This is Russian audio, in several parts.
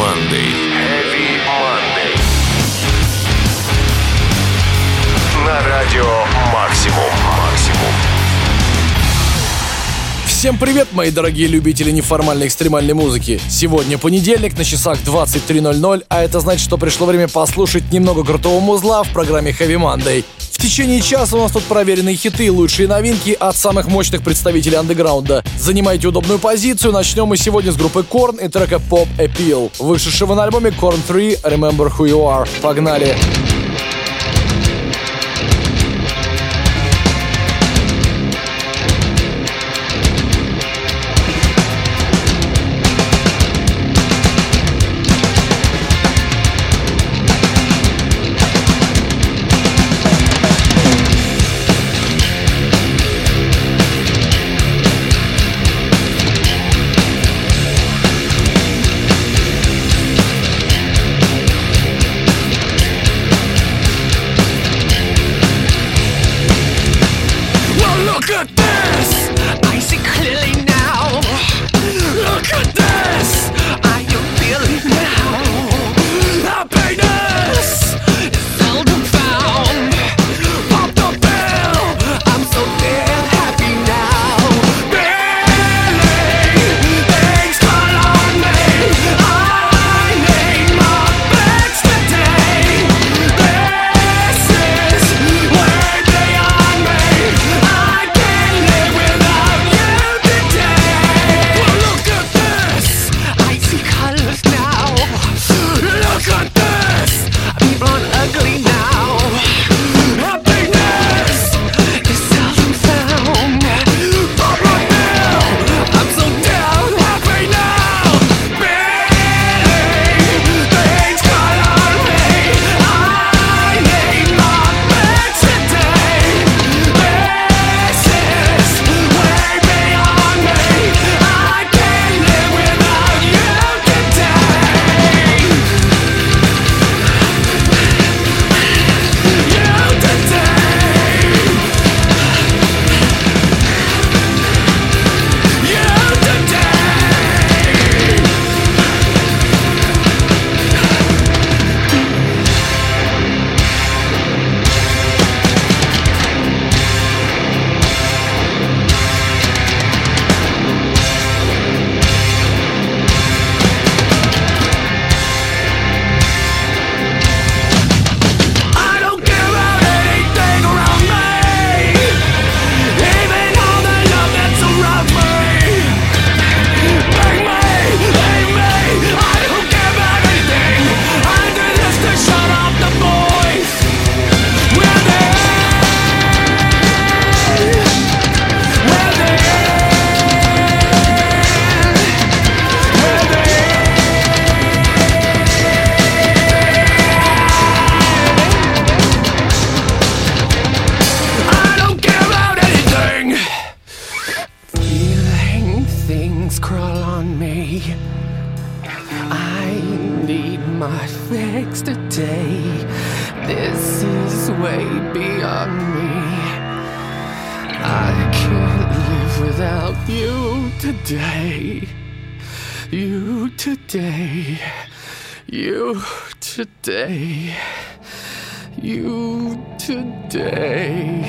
Monday. Heavy Monday. На радио «Максимум». «Максимум». Всем привет, мои дорогие любители неформальной экстремальной музыки. Сегодня понедельник, на часах 23.00, а это значит, что пришло время послушать немного крутого музла в программе Heavy Monday. В течение часа у нас тут проверенные хиты лучшие новинки от самых мощных представителей андеграунда. Занимайте удобную позицию. Начнем мы сегодня с группы Korn и трека Pop Appeal, вышедшего на альбоме Korn 3 Remember Who You Are. Погнали! Погнали! today. You today. You today. You today.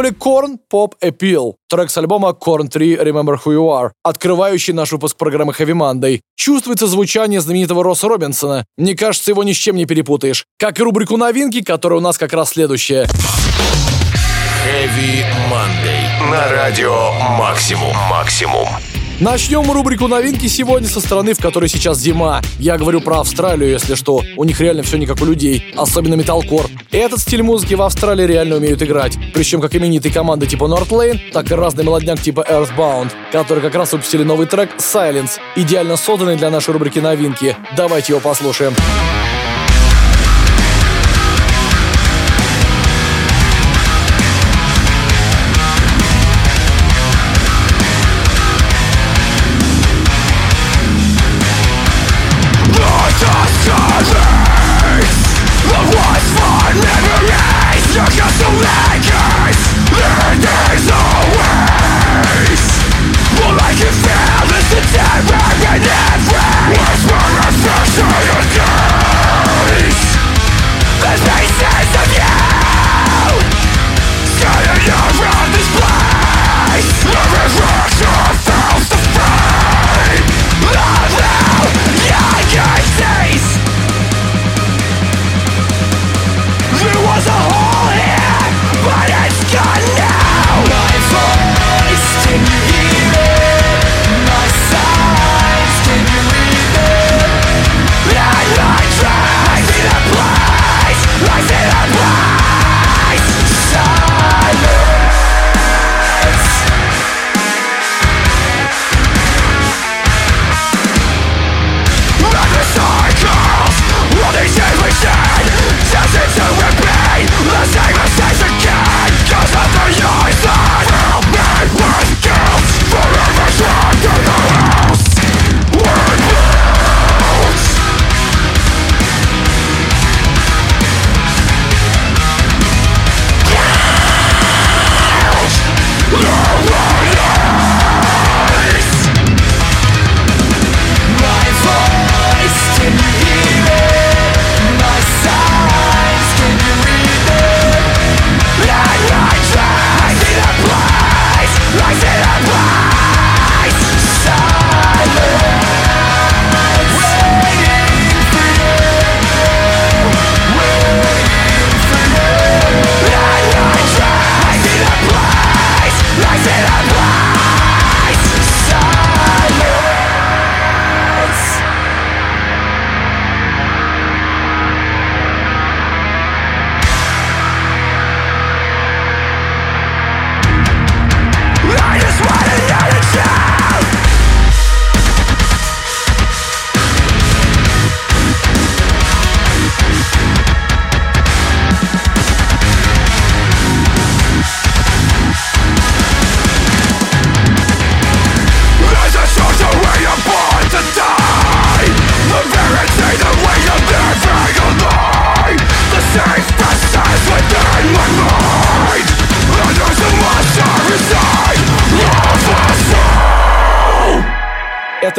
Были Korn Pop Appeal, трек с альбома Korn 3 Remember Who You Are, открывающий наш выпуск программы Heavy Monday. Чувствуется звучание знаменитого Росса Робинсона. Мне кажется, его ни с чем не перепутаешь. Как и рубрику новинки, которая у нас как раз следующая. Heavy Monday. На радио «Максимум». «Максимум». Начнем рубрику новинки сегодня со страны, в которой сейчас зима. Я говорю про Австралию, если что. У них реально все не как у людей, особенно металкор. Этот стиль музыки в Австралии реально умеют играть. Причем как именитые команды типа Northlane, так и разный молодняк типа Earthbound, которые как раз выпустили новый трек Silence, идеально созданный для нашей рубрики новинки. Давайте его послушаем.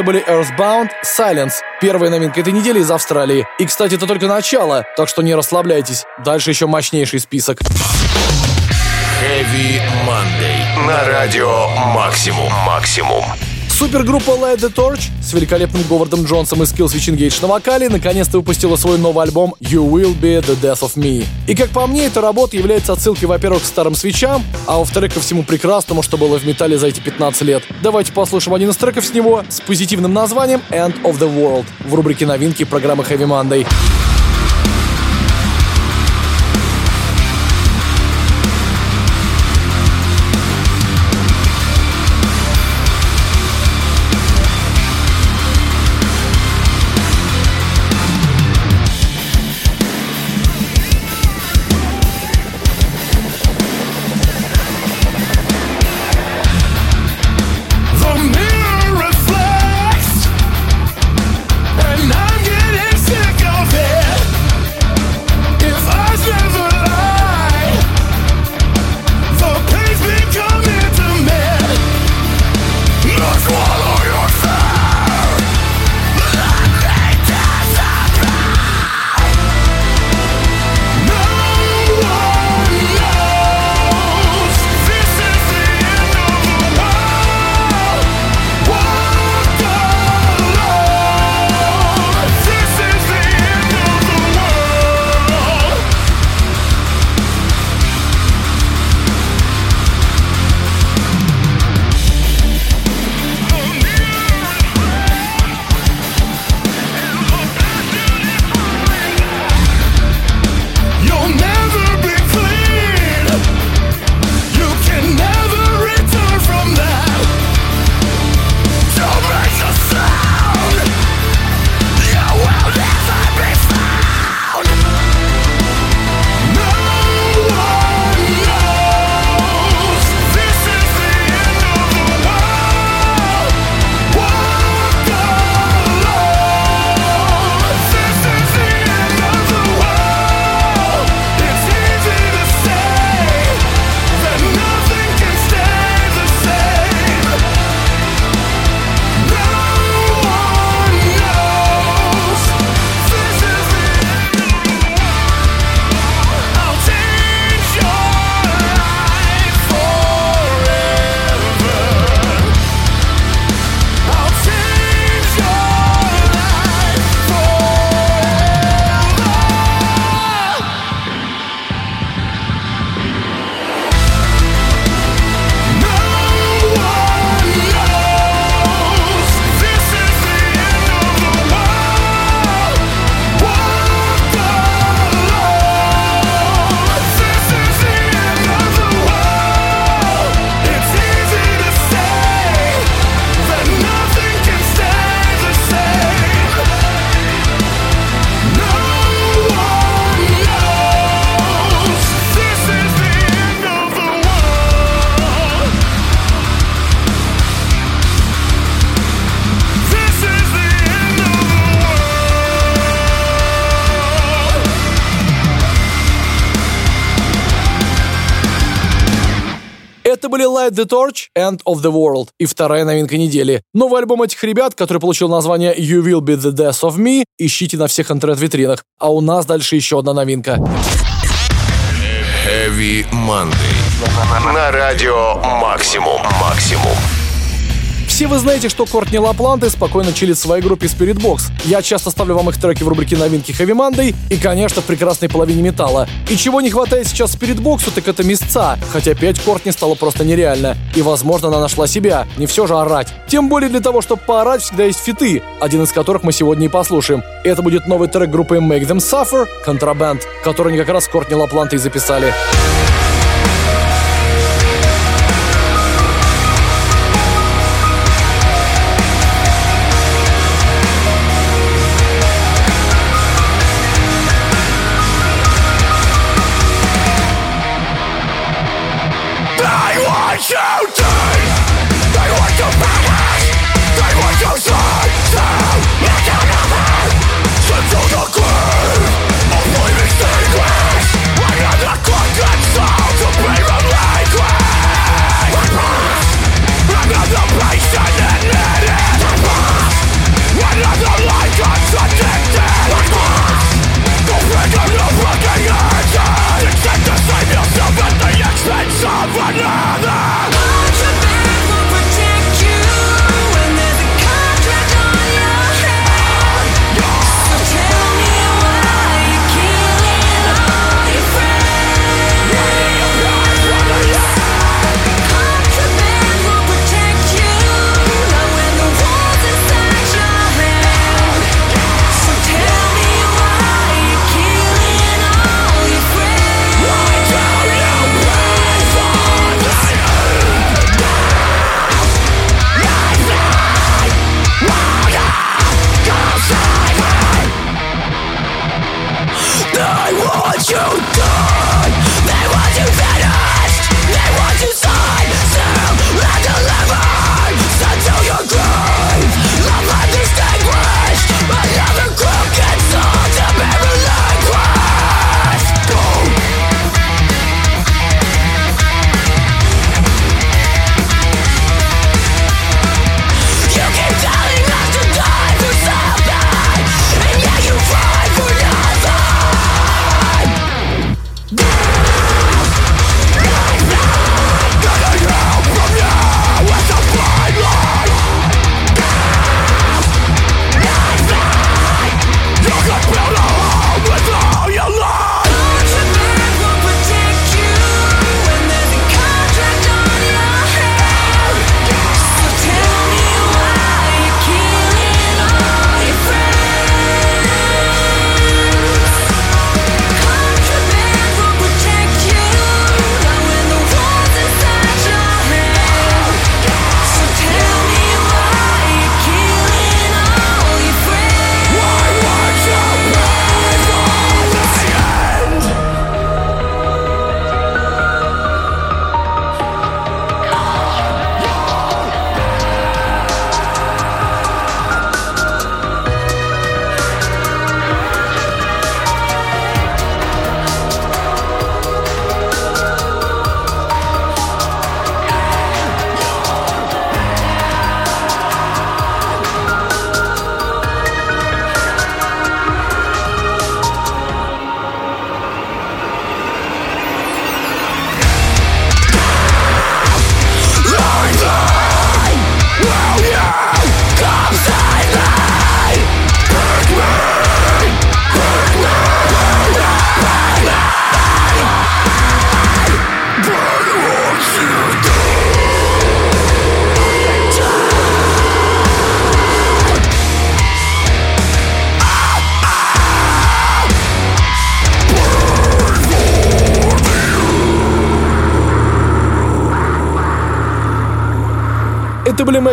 Это были Earthbound, Silence, первая новинка этой недели из Австралии. И, кстати, это только начало, так что не расслабляйтесь. Дальше еще мощнейший список. Heavy Monday. На радио Максимум. Максимум. Супергруппа Light the Torch с великолепным Говардом Джонсом и Skills Engage на вокале наконец-то выпустила свой новый альбом You Will Be The Death of Me. И как по мне, эта работа является отсылкой, во-первых, к старым свечам, а во-вторых, ко всему прекрасному, что было в металле за эти 15 лет. Давайте послушаем один из треков с него с позитивным названием End of the World в рубрике новинки программы Heavy Monday. Light the Torch, End of the World и вторая новинка недели. Новый альбом этих ребят, который получил название You Will Be the Death of Me, ищите на всех интернет-витринах. А у нас дальше еще одна новинка. Heavy Monday. На радио Максимум. Максимум. Все вы знаете, что Кортни Лапланты спокойно чилит в своей группе Spirit Box. Я часто ставлю вам их треки в рубрике новинки Heavy Monday и, конечно, в прекрасной половине металла. И чего не хватает сейчас Spirit Box, так это места, хотя петь Кортни стало просто нереально. И, возможно, она нашла себя, не все же орать. Тем более для того, чтобы поорать, всегда есть фиты, один из которых мы сегодня и послушаем. Это будет новый трек группы Make Them Suffer, Contraband, который они как раз Кортни Лапланты и записали.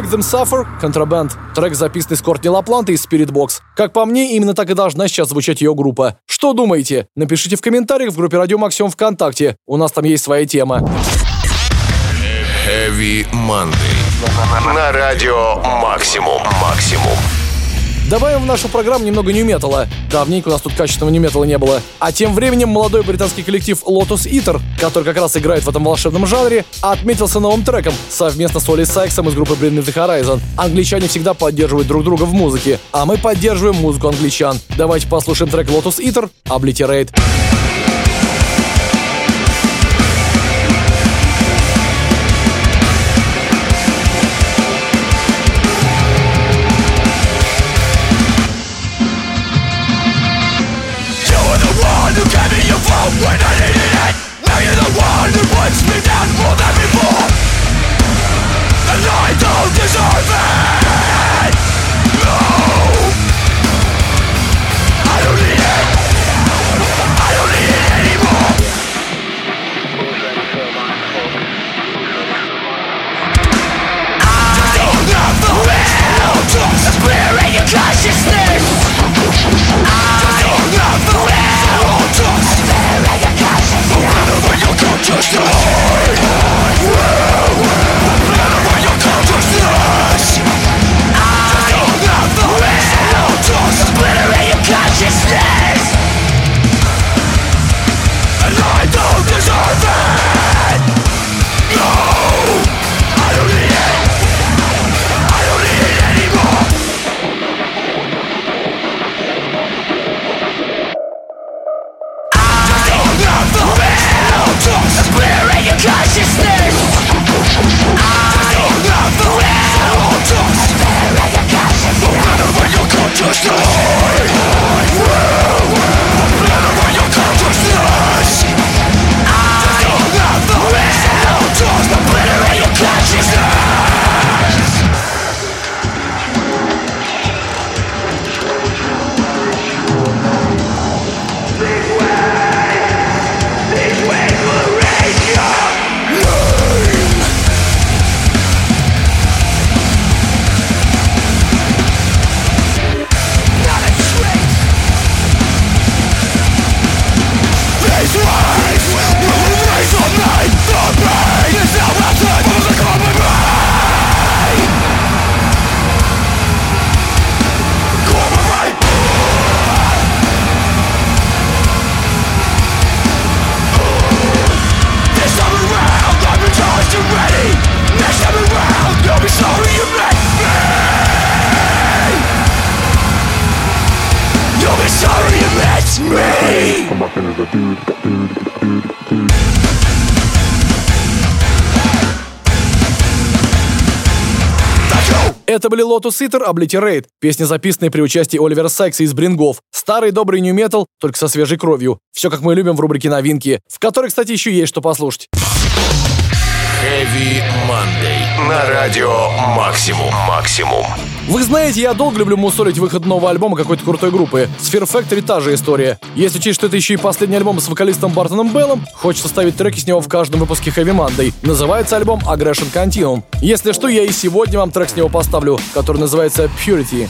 Make Them Suffer, Contraband, трек, записанный с Кортни Лапланта из Spirit Box. Как по мне, именно так и должна сейчас звучать ее группа. Что думаете? Напишите в комментариях в группе Радио Максимум ВКонтакте. У нас там есть своя тема. Heavy Monday. На радио Максимум. Максимум. Добавим в нашу программу немного нью-металла. Давненько у нас тут качественного нью-металла не было. А тем временем молодой британский коллектив Lotus Eater, который как раз играет в этом волшебном жанре, отметился новым треком совместно с Оли Сайксом из группы Bring the Horizon. Англичане всегда поддерживают друг друга в музыке, а мы поддерживаем музыку англичан. Давайте послушаем трек Lotus Eater Obliterate. Это были Lotus Eater Obliterate, песня, записанная при участии Оливера Сайкса из Брингов. Старый добрый нью-метал, только со свежей кровью. Все как мы любим в рубрике «Новинки», в которой, кстати, еще есть что послушать. Heavy Monday. На радио Максимум. Максимум. Вы знаете, я долго люблю мусолить выход нового альбома какой-то крутой группы. Sphere Factory та же история. Если учесть, что это еще и последний альбом с вокалистом Бартоном Беллом, хочется ставить треки с него в каждом выпуске Heavy Monday. Называется альбом Aggression Continuum. Если что, я и сегодня вам трек с него поставлю, который называется Purity.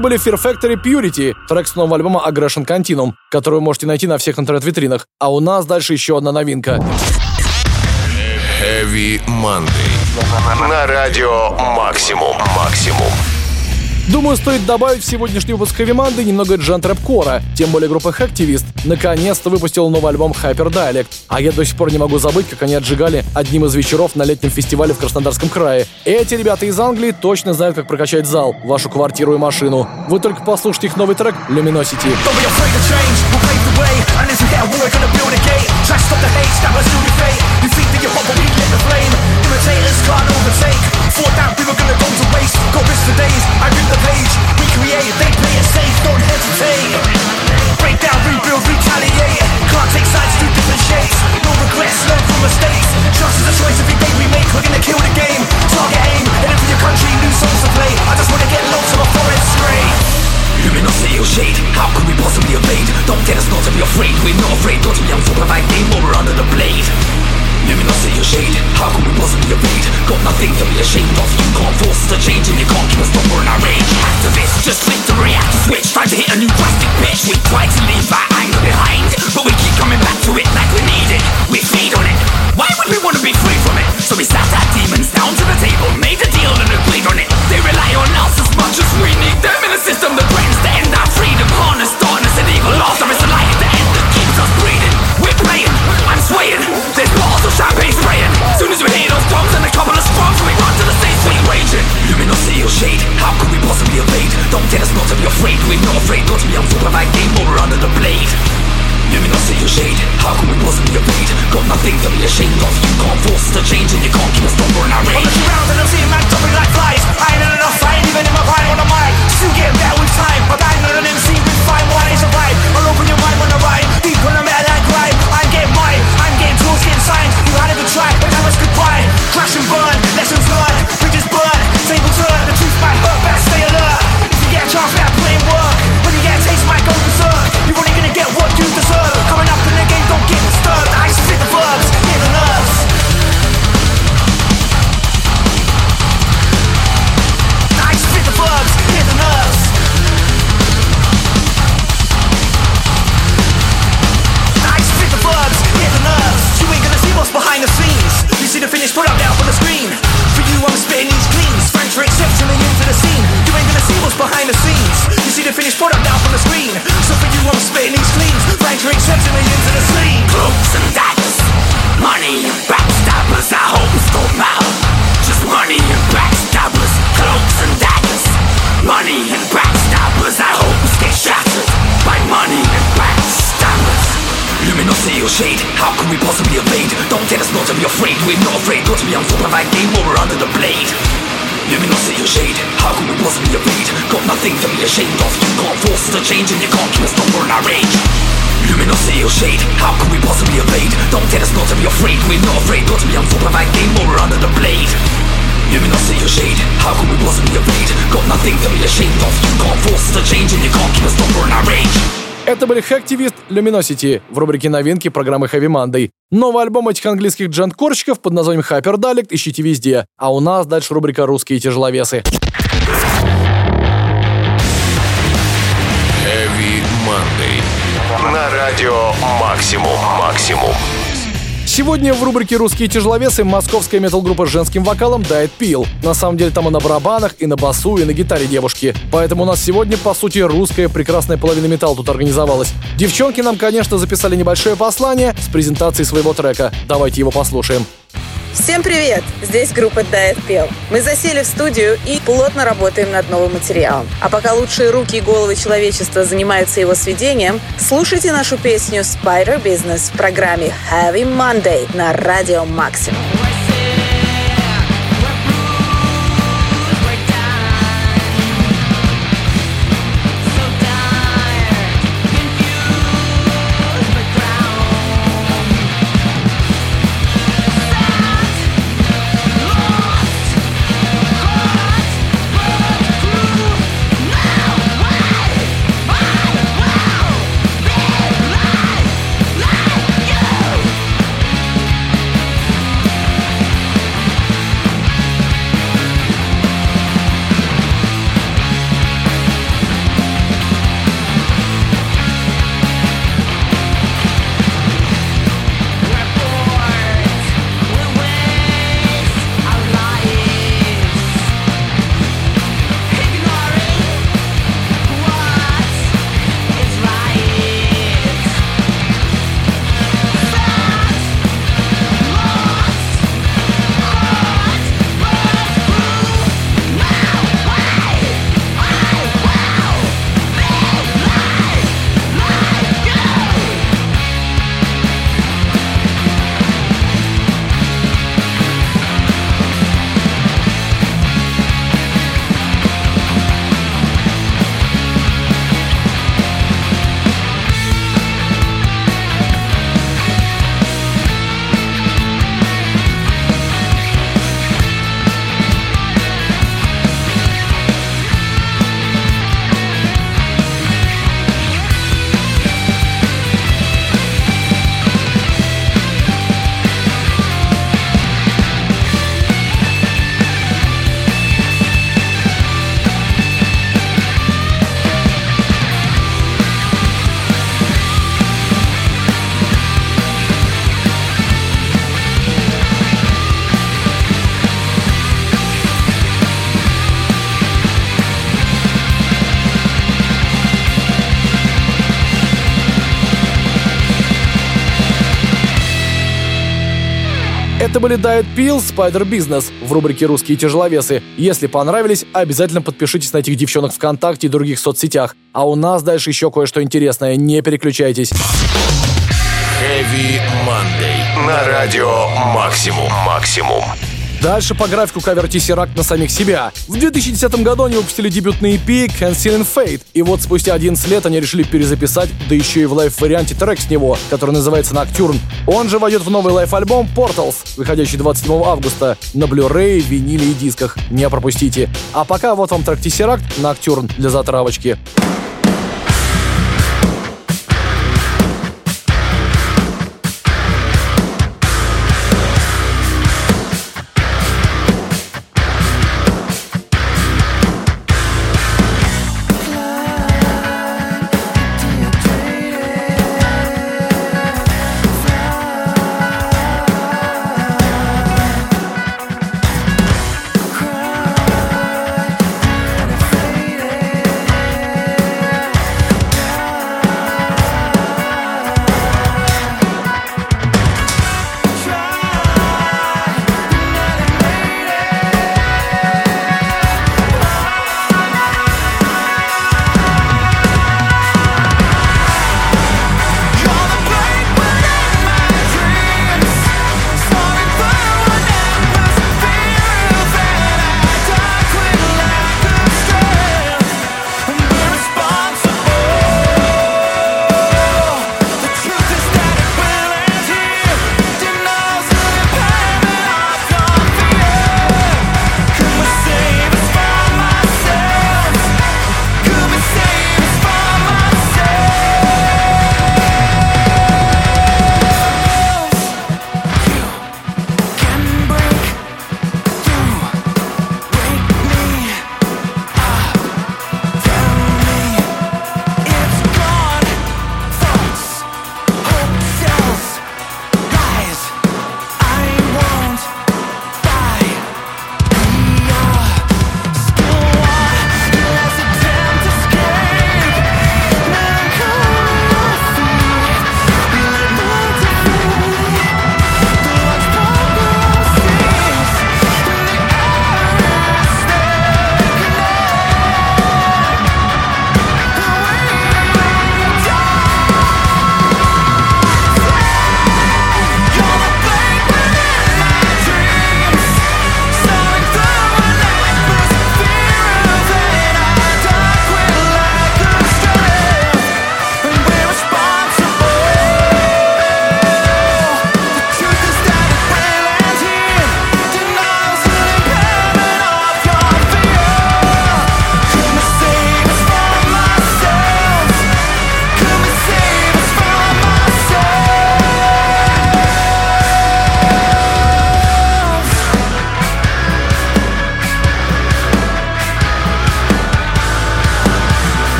Это были Fear Factory Purity, трек с нового альбома Aggression Continuum, который вы можете найти на всех интернет-витринах. А у нас дальше еще одна новинка. Heavy Monday. На радио Максимум. Максимум. Думаю, стоит добавить в сегодняшний выпуск Хэви немного джент-рэп-кора, тем более группа Hacktivist наконец-то выпустила новый альбом Hyper Dialect, а я до сих пор не могу забыть, как они отжигали одним из вечеров на летнем фестивале в Краснодарском крае. Эти ребята из Англии точно знают, как прокачать зал, вашу квартиру и машину. Вы только послушайте их новый трек Luminosity. Four down, people gonna go to waste. Got risk for days, I rip the page. Recreate, they play it safe, don't hesitate. Break down, rebuild, retaliate. Can't take sides, do different shades. No regrets, learn from mistakes. Trust is a choice every day we make. We're gonna kill the game. Target aim, heading for your country, new songs to play. I just wanna get lost on a foreign stray. Luminosity or shade, how could we possibly evade? Don't get us not to be afraid, we're not afraid, Don't to be unsupervised, game over under the blade. Luminosity or shade, how can we possibly evade? Got nothing to be ashamed of. You can't force us to change and you can't keep us from in our rage Activists just flip the reactor switch Trying to hit a new drastic pitch. We try to leave our anger behind But we keep coming back to it like we need it. We feed on it. Why would we want to be free from it? So we sat our demons down to the table Made a deal and agreed on it. They rely on us as much as we need them shade, how could we possibly evade? Don't get us not to be afraid, we're not afraid Not to be unsupervised, game over under the blade. Luminosity or shade, how can we possibly evade? Got nothing to be ashamed of. You can't force us to change and you can't keep us from in our rage I'm looking and I'm seeing man jumping like flies. I ain't had enough, I ain't even in my prime on the mic. Still getting better with time But I ain't on an MC with fine wine, it's a vibe. I'll open your mind when I rhyme Deep on the metal like grime I'm getting mine, I'm getting tools, getting signed You had a good try, but that was goodbye. Crash and burn, lessons learned my her back, stay alert. To get a chance. Now screen. So for you I'm spitting these Thanks for accepting me into the scene. Cloaks and daggers Money and backstabbers I hope it's don't matter Just money and backstabbers. Cloaks and daggers Money and backstabbers I hope it's get shattered By money and backstabbers. Luminosity or shade, how can we possibly evade? Don't get us not to be afraid, we're not afraid Not to be unsupervised, game over under the blade Luminosity shade, how can we possibly evade? Got nothing to be ashamed of. You can't force us to change and you can't keep us from in our rage Luminosity or shade, how can we possibly evade? Don't tell us not to be afraid, we're not afraid Not to be unsupervised, game over under the blade. Luminosity or shade, how can we possibly evade? Got nothing to be ashamed of. You can't force us to change and you can't keep us from in our rage Это были Hacktivist Luminosity в рубрике новинки программы Heavy Monday. Новый альбом этих английских джент-корщиков под названием Hyper Dialect ищите везде. А у нас дальше рубрика «Русские тяжеловесы». Heavy Monday. На радио Максимум. Максимум. Сегодня в рубрике «Русские тяжеловесы» московская метал-группа с женским вокалом Diet Peel. На самом деле там и на барабанах, и на басу, и на гитаре девушки. Поэтому у нас сегодня, по сути, русская прекрасная половина металла тут организовалась. Девчонки нам, конечно, записали небольшое послание с презентацией своего трека. Давайте его послушаем. Всем привет! Здесь группа Diet Peel. Мы засели в студию и плотно работаем над новым материалом. А пока лучшие руки и головы человечества занимаются его сведением, слушайте нашу песню Spider Business в программе Heavy Monday на Радио Максимум. Это были Diet Pill, Spider Business в рубрике «Русские тяжеловесы». Если понравились, обязательно подпишитесь на этих девчонок ВКонтакте и других соцсетях. А у нас дальше еще кое-что интересное. Не переключайтесь. Heavy Monday. На радио Максимум. Максимум. Дальше по графику кавер Tesseract на самих себя. В 2010 году они выпустили дебютный EP Concealing Fate, и вот спустя 11 лет они решили перезаписать, да еще и в лайв-варианте трек с него, который называется Nocturne. Он же войдет в новый лайв-альбом Portals, выходящий 27 августа на Blu-ray, виниле и дисках. Не пропустите. А пока вот вам трек Tesseract Nocturne для затравочки.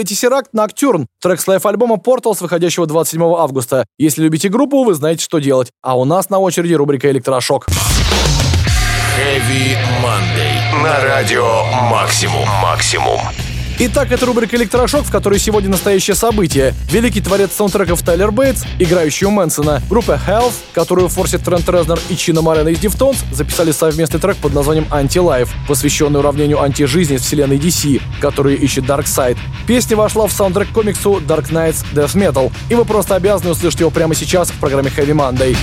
Это были Tesseract Nocturne, трек с лайв-альбома Portals, выходящего 27 августа. Если любите группу, вы знаете, что делать. А у нас на очереди рубрика «Электрошок». Heavy Monday. На радио Максимум. Максимум. Итак, это рубрика «Электрошок», в которой сегодня настоящее событие. Великий творец саундтреков Тайлер Бейтс, играющий у Мэнсона, группа Health, которую форсит Трент Резнер и Чино Морено из Deftones, записали совместный трек под названием «Anti-Life», посвященный уравнению антижизни в вселенной DC, которую ищет Darkseid. Песня вошла в саундтрек комиксу Dark Knights Death Metal, и вы просто обязаны услышать его прямо сейчас в программе Heavy Monday.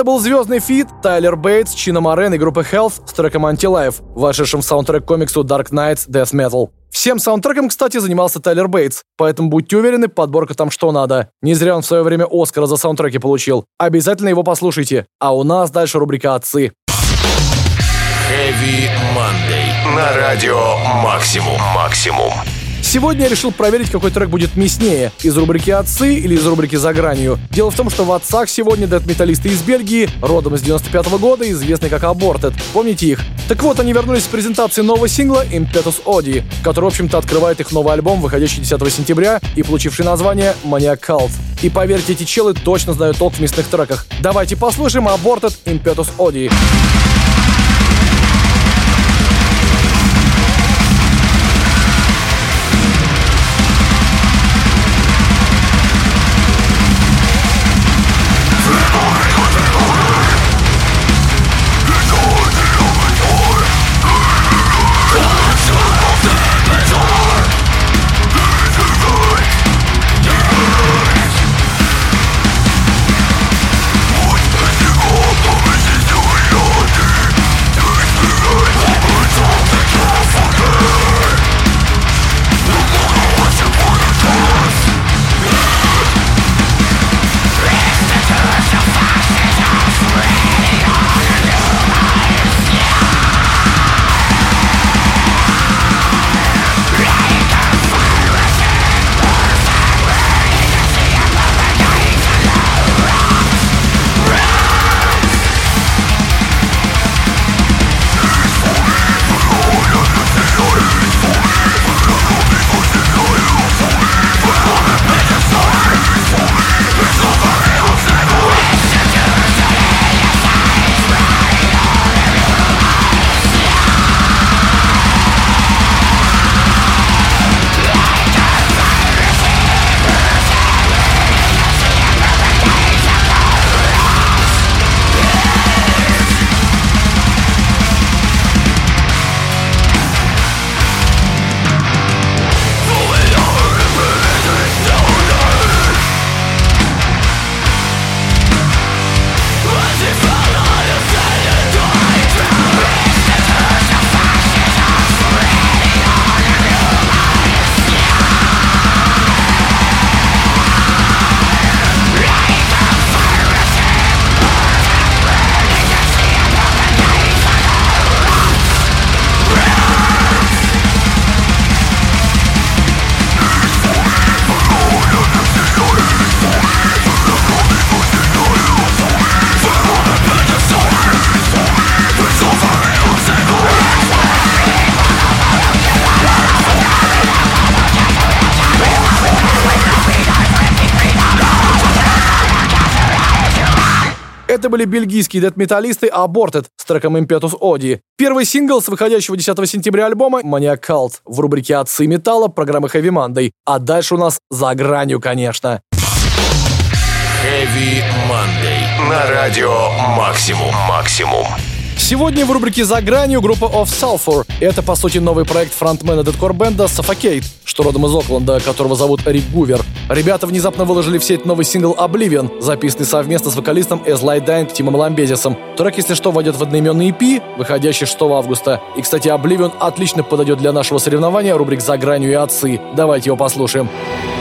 Это был звездный фит Тайлер Бейтс, Чино Морено и группы Health с треком Anti-Life, вошедшим в саундтрек комиксу Dark Nights Death Metal. Всем саундтреком, кстати, занимался Тайлер Бейтс, поэтому будьте уверены, подборка там что надо. Не зря он в свое время Оскара за саундтреки получил. Обязательно его послушайте. А у нас дальше рубрика «Отцы». Heavy Monday. На радио Максимум. Максимум. Сегодня я решил проверить, какой трек будет мяснее, из рубрики «Отцы» или из рубрики «За гранью». Дело в том, что в «Отцах» сегодня дэт-металлисты из Бельгии, родом из 95 -го года, известные как Aborted. Помните их? Так вот, они вернулись с презентации нового сингла Impetus Odi, который, в общем-то, открывает их новый альбом, выходящий 10 сентября и получивший название Maniac Cult. И поверьте, эти челы точно знают толк в мясных треках. Давайте послушаем Aborted Impetus Odi. Были бельгийские дэт-металлисты Aborted с треком Impetus Odi. Первый сингл с выходящего 10 сентября альбома Maniac Cult в рубрике «Отцы металла» программы Heavy Monday. А дальше у нас «За гранью», конечно. Heavy Monday. На радио «Максимум». «Максимум». Сегодня в рубрике «За гранью» группа Of Sulfur. Это, по сути, новый проект фронтмена дедкор бенда Suffocate, что родом из Окленда, которого зовут Рик Гувер. Ребята внезапно выложили в сеть новый сингл Oblivion, записанный совместно с вокалистом As Light Dying Тимом Ламбезисом. Трек, если что, войдет в одноименный EP, выходящий 6 августа. И, кстати, Oblivion отлично подойдет для нашего соревнования рубрик «За гранью» и «Отцы». Давайте его послушаем. Raging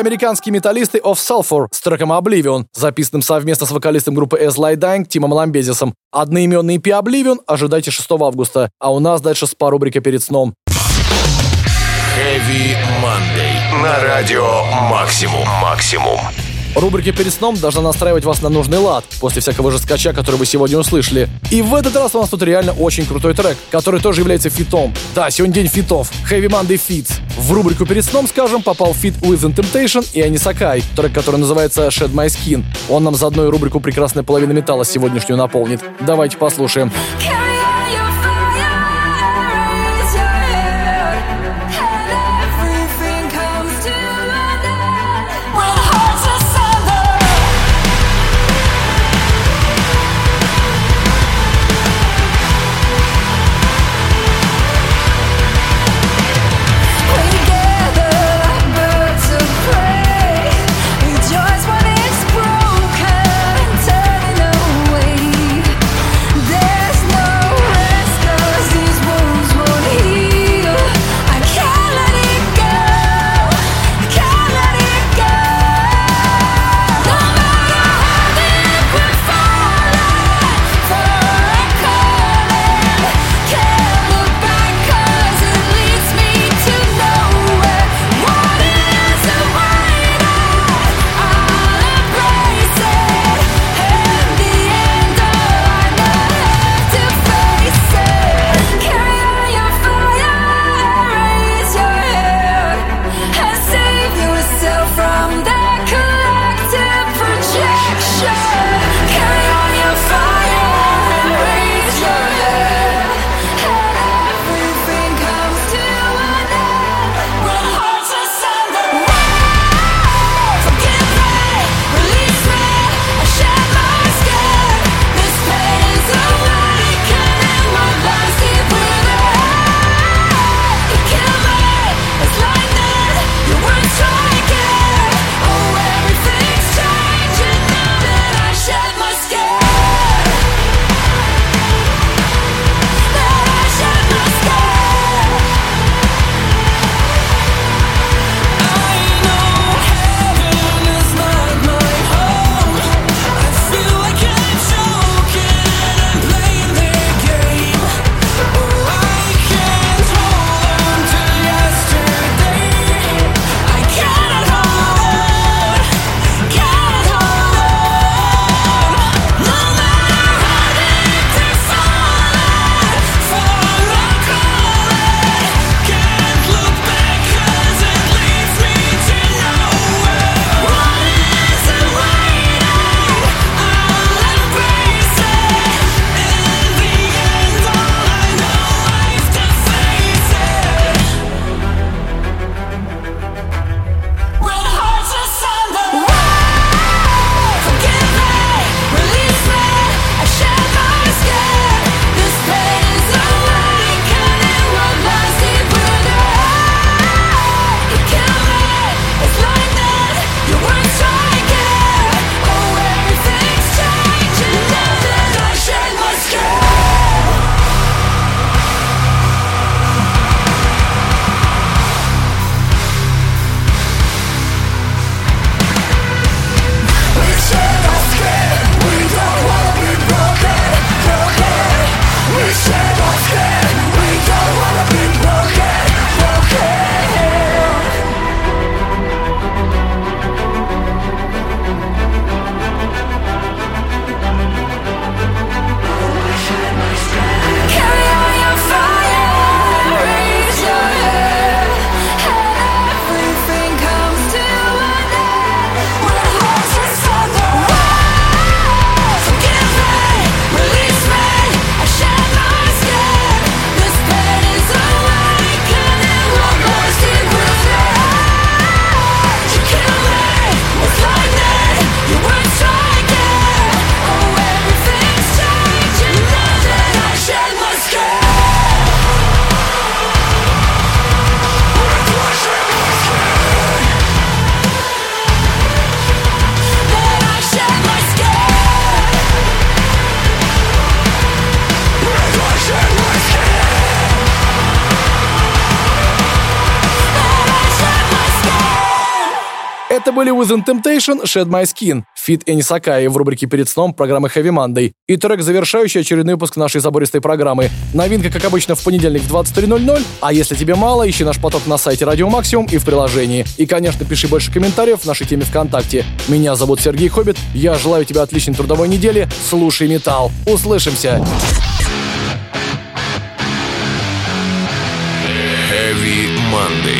американские металлисты of Sulfur с треком Oblivion, записанным совместно с вокалистом группы As I Lay Dying Тимом Ламбезисом. Одноименный EP Oblivion ожидайте 6 августа, а у нас дальше спа рубрика перед сном. Heavy Monday. На радио Максимум. Максимум. Рубрика «Перед сном» должна настраивать вас на нужный лад после всякого жесткача, который вы сегодня услышали. И в этот раз у нас тут реально очень крутой трек, который тоже является фитом. Да, сегодня день фитов. Heavy Monday Feats. В рубрику «Перед сном», скажем, попал фит Within Temptation и Annisokay, трек, который называется Shed My Skin. Он нам за одну рубрику «Прекрасная половина металла» сегодняшнюю наполнит. Давайте послушаем. Carry были Within Temptation, Shed My Skin, Фит Энни Сакаи в рубрике «Перед сном» программы Heavy Monday и трек, завершающий очередной выпуск нашей забористой программы. Новинка, как обычно, в понедельник в 23.00, а если тебе мало, ищи наш поток на сайте Радио Максимум и в приложении. И, конечно, пиши больше комментариев в нашей теме ВКонтакте. Меня зовут Сергей Хоббит, я желаю тебе отличной трудовой недели, слушай металл. Услышимся! Heavy Monday.